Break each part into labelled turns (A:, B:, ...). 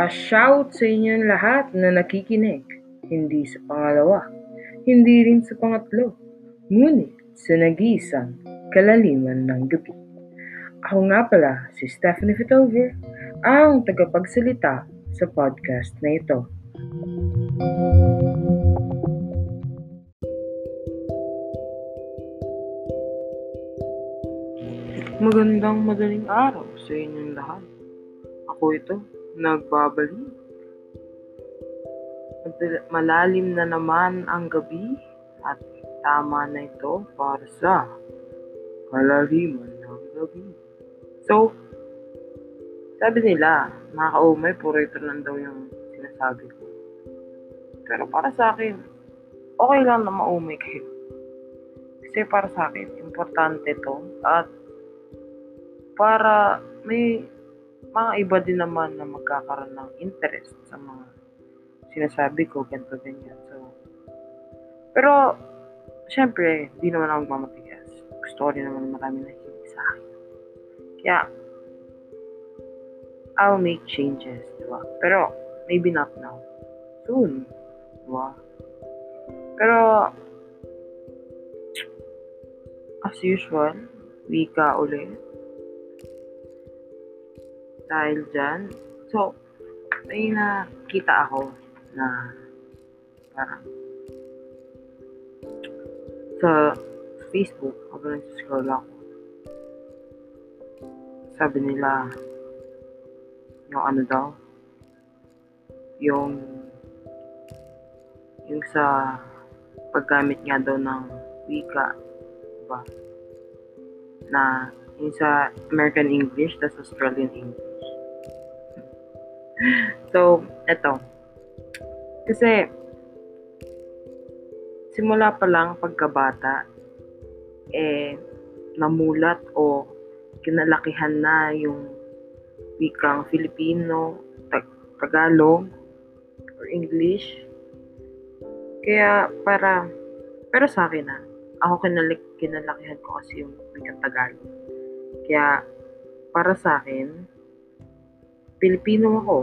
A: Pa-shout sa inyong lahat na nakikinig, hindi sa pangalawa, hindi rin sa pangatlo, ngunit sa nag-iisang kalaliman ng gabi. Ako nga pala si Stephanie Fitover, ang tagapagsalita sa podcast na ito. Magandang madaling araw sa inyong lahat. Ako ito, nagbabalik. Malalim na naman ang gabi at tama na ito para sa kalaliman ng gabi. So, sabi nila, nakakaumay, puro ito lang daw yung sinasabi ko. Pero para sa akin, okay lang na maumay kayo. Kasi para sa akin, importante to at para may mga iba din naman na magkakaroon ng interest sa mga sinasabi ko, ganito, ganyan. So, pero, syempre, di naman ako mamatigas. Gusto ko rin naman marami na hilig sa akin. Kaya, I'll make changes, di ba? Pero, maybe not now. Soon, di ba? Pero, as usual, wika ulit dahil dyan. So, may nakita ako na parang sa Facebook, habang nag-scroll ako, sabi nila, yung ano daw, yung yung sa paggamit nga daw ng wika, diba? Na yung sa American English, tas Australian English. So, eto. Kasi, simula pa lang pagkabata, eh, namulat o kinalakihan na yung wikang Filipino, Tag- Tagalog, or English. Kaya, para, pero sa akin na, ako kinalik, kinalakihan ko kasi yung wikang Tagalog. Kaya, para sa akin, Pilipino ako,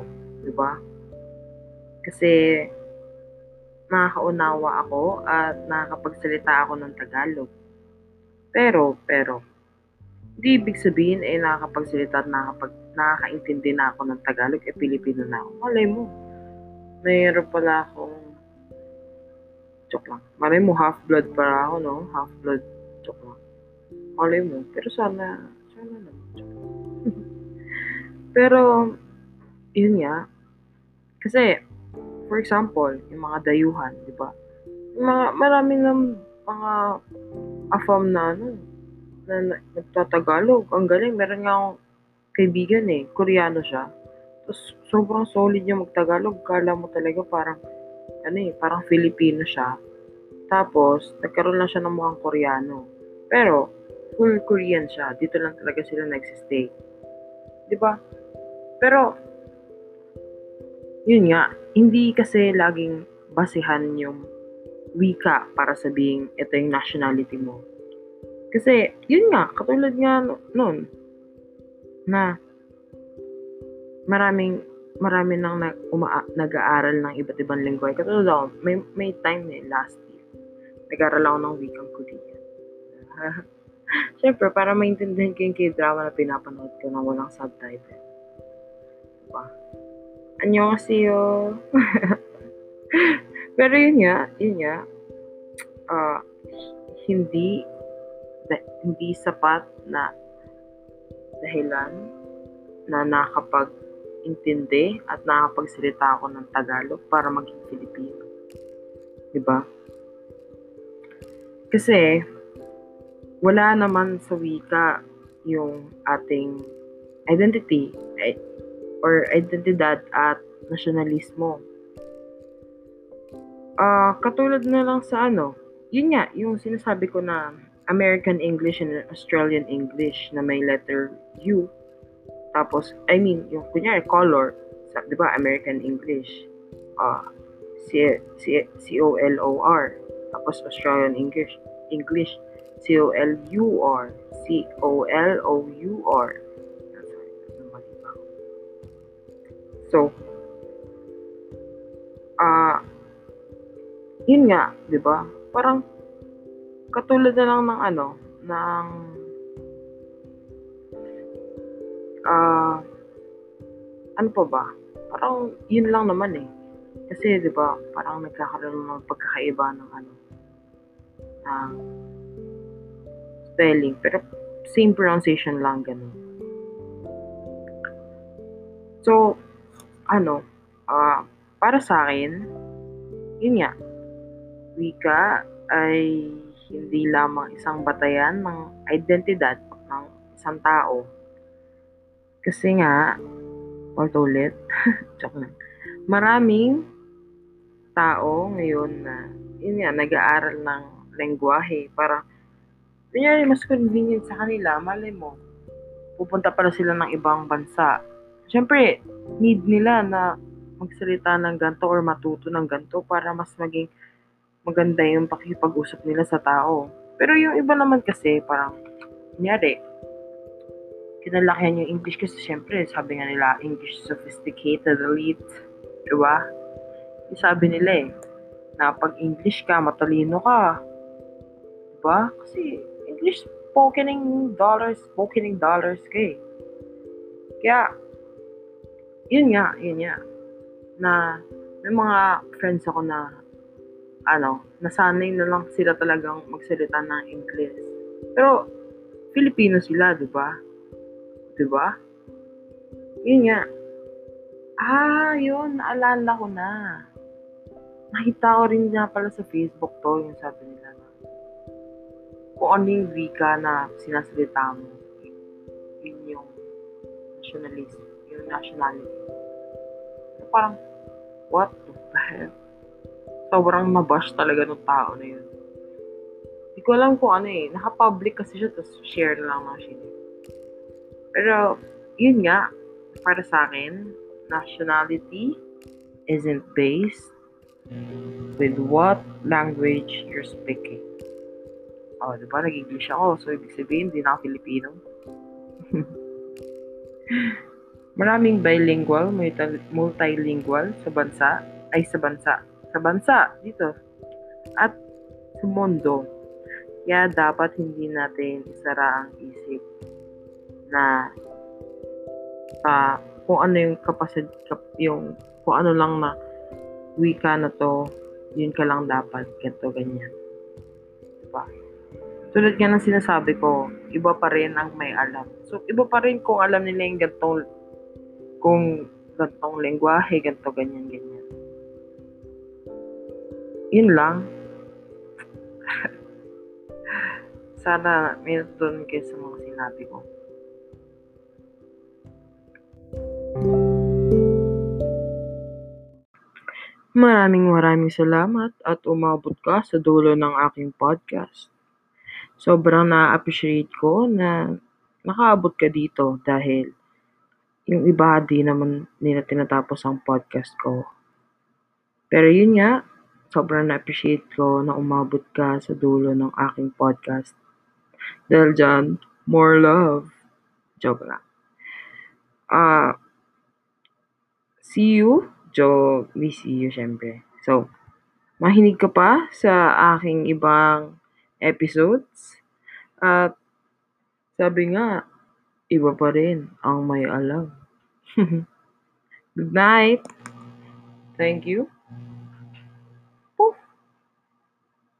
A: di ba? Kasi nakakaunawa ako at nakakapagsalita ako ng Tagalog. Pero, pero, hindi ibig sabihin eh nakakapagsalita at nakakapag, nakakaintindi na ako ng Tagalog, eh Pilipino na ako. Malay mo, mayroon pala akong joke lang. Malay mo, half-blood para ako, no? Half-blood, joke lang. Malay mo, pero sana, sana naman, pero, yun nga, kasi, for example, yung mga dayuhan, di ba? Yung mga, marami ng mga afam na ano, na, na nagtatagalog. Ang galing, meron nga akong kaibigan eh, koreano siya. Tapos, sobrang solid niya magtagalog. Kala mo talaga parang, ano eh, parang Filipino siya. Tapos, nagkaroon lang siya ng mukhang koreano. Pero, full Korean siya. Dito lang talaga sila nagsistay. Di ba? Pero, yun nga, hindi kasi laging basehan yung wika para sabihin ito yung nationality mo. Kasi, yun nga, katulad nga noon, na maraming marami nang nag, uma, nag-aaral ng iba't ibang lingwahe. Katulad ako, may, may time eh, last year, nag-aaral ako ng wikang Korean. Siyempre, para maintindihan ko yung k-drama na pinapanood ko na walang subtitle. Diba? Annyeonghaseyo. Pero yun nga, yun nga, uh, hindi hindi sapat na dahilan na nakapag-intindi at nakapagsalita ako ng Tagalog para maging Filipino. 'Di ba? Kasi wala naman sa wika yung ating identity or identidad at nasyonalismo. Uh, katulad na lang sa ano, yun nga, yung sinasabi ko na American English and Australian English na may letter U. Tapos, I mean, yung kunyari, color, sa, di ba, American English, uh, C, C, C-O-L-O-R. Tapos, Australian English, English, C-O-L-U-R. C-O-L-O-U-R. So, Ah, yun nga, 'di ba? Parang katulad na lang ng ano, ng ah, ano pa ba? Parang yun lang naman eh. Kasi 'di ba, parang nagkakaroon ng pagkakaiba ng ano, ng spelling, pero same pronunciation lang ganun. So, ano, ah, para sa akin, yun nga, wika ay hindi lamang isang batayan ng identidad ng isang tao. Kasi nga, ulit, joke lang, maraming tao ngayon na, yun nga, nag-aaral ng lengguwahe para, kunyari, mas convenient sa kanila, malay mo, pupunta pala sila ng ibang bansa. Siyempre, need nila na magsalita ng ganto or matuto ng ganto para mas maging maganda yung pakipag-usap nila sa tao. Pero yung iba naman kasi, parang, kunyari, kinalakihan yung English kasi syempre, sabi nga nila, English sophisticated elite. Diba? Yung sabi nila eh, na pag English ka, matalino ka. Diba? Kasi English spokening dollars, spokening dollars ka eh. Kaya, yun nga, yun nga. Na, may mga friends ako na, ano, nasanay na lang sila talagang magsalita ng English. Pero, Filipino sila, di ba? Di ba? Yun nga. Ah, yun, naalala ko na. Nakita ko rin nga pala sa Facebook to, yung sabi nila na, kung ano yung wika na sinasalita mo, yun yung nationalist, yung nationality. Parang, what the hell? Sobrang mabash talaga ng tao na yun. Hindi ko alam kung ano eh. Naka-public kasi siya, tapos share lang na siya. Pero, yun nga, para sa akin, nationality isn't based with what language you're speaking. Oh, di ba? Nag-English ako. So, ibig sabihin, hindi na ako Filipino. Maraming bilingual, multilingual sa bansa, ay sa bansa, sa bansa, dito, at sa mundo. Kaya dapat hindi natin isara ang isip na uh, kung ano yung kapasid, kap, yung kung ano lang na wika na to, yun ka lang dapat, ganito, ganyan. Diba? Tulad nga ng sinasabi ko, iba pa rin ang may alam. So, iba pa rin kung alam nila yung gantong, kung gantong lengguwahe, ganito, ganyan, ganyan. Yun lang. Sana may natutunan kayo sa mga sinabi ko. Maraming maraming salamat at umabot ka sa dulo ng aking podcast. Sobrang na-appreciate ko na nakaabot ka dito dahil yung iba di naman nila tinatapos ang podcast ko. Pero yun nga, sobrang na-appreciate ko na umabot ka sa dulo ng aking podcast. Dahil dyan, more love. Joke lang. Uh, see you medyo busy you syempre. So, mahinig ka pa sa aking ibang episodes. At sabi nga, iba pa rin ang may alam. Good night. Thank you.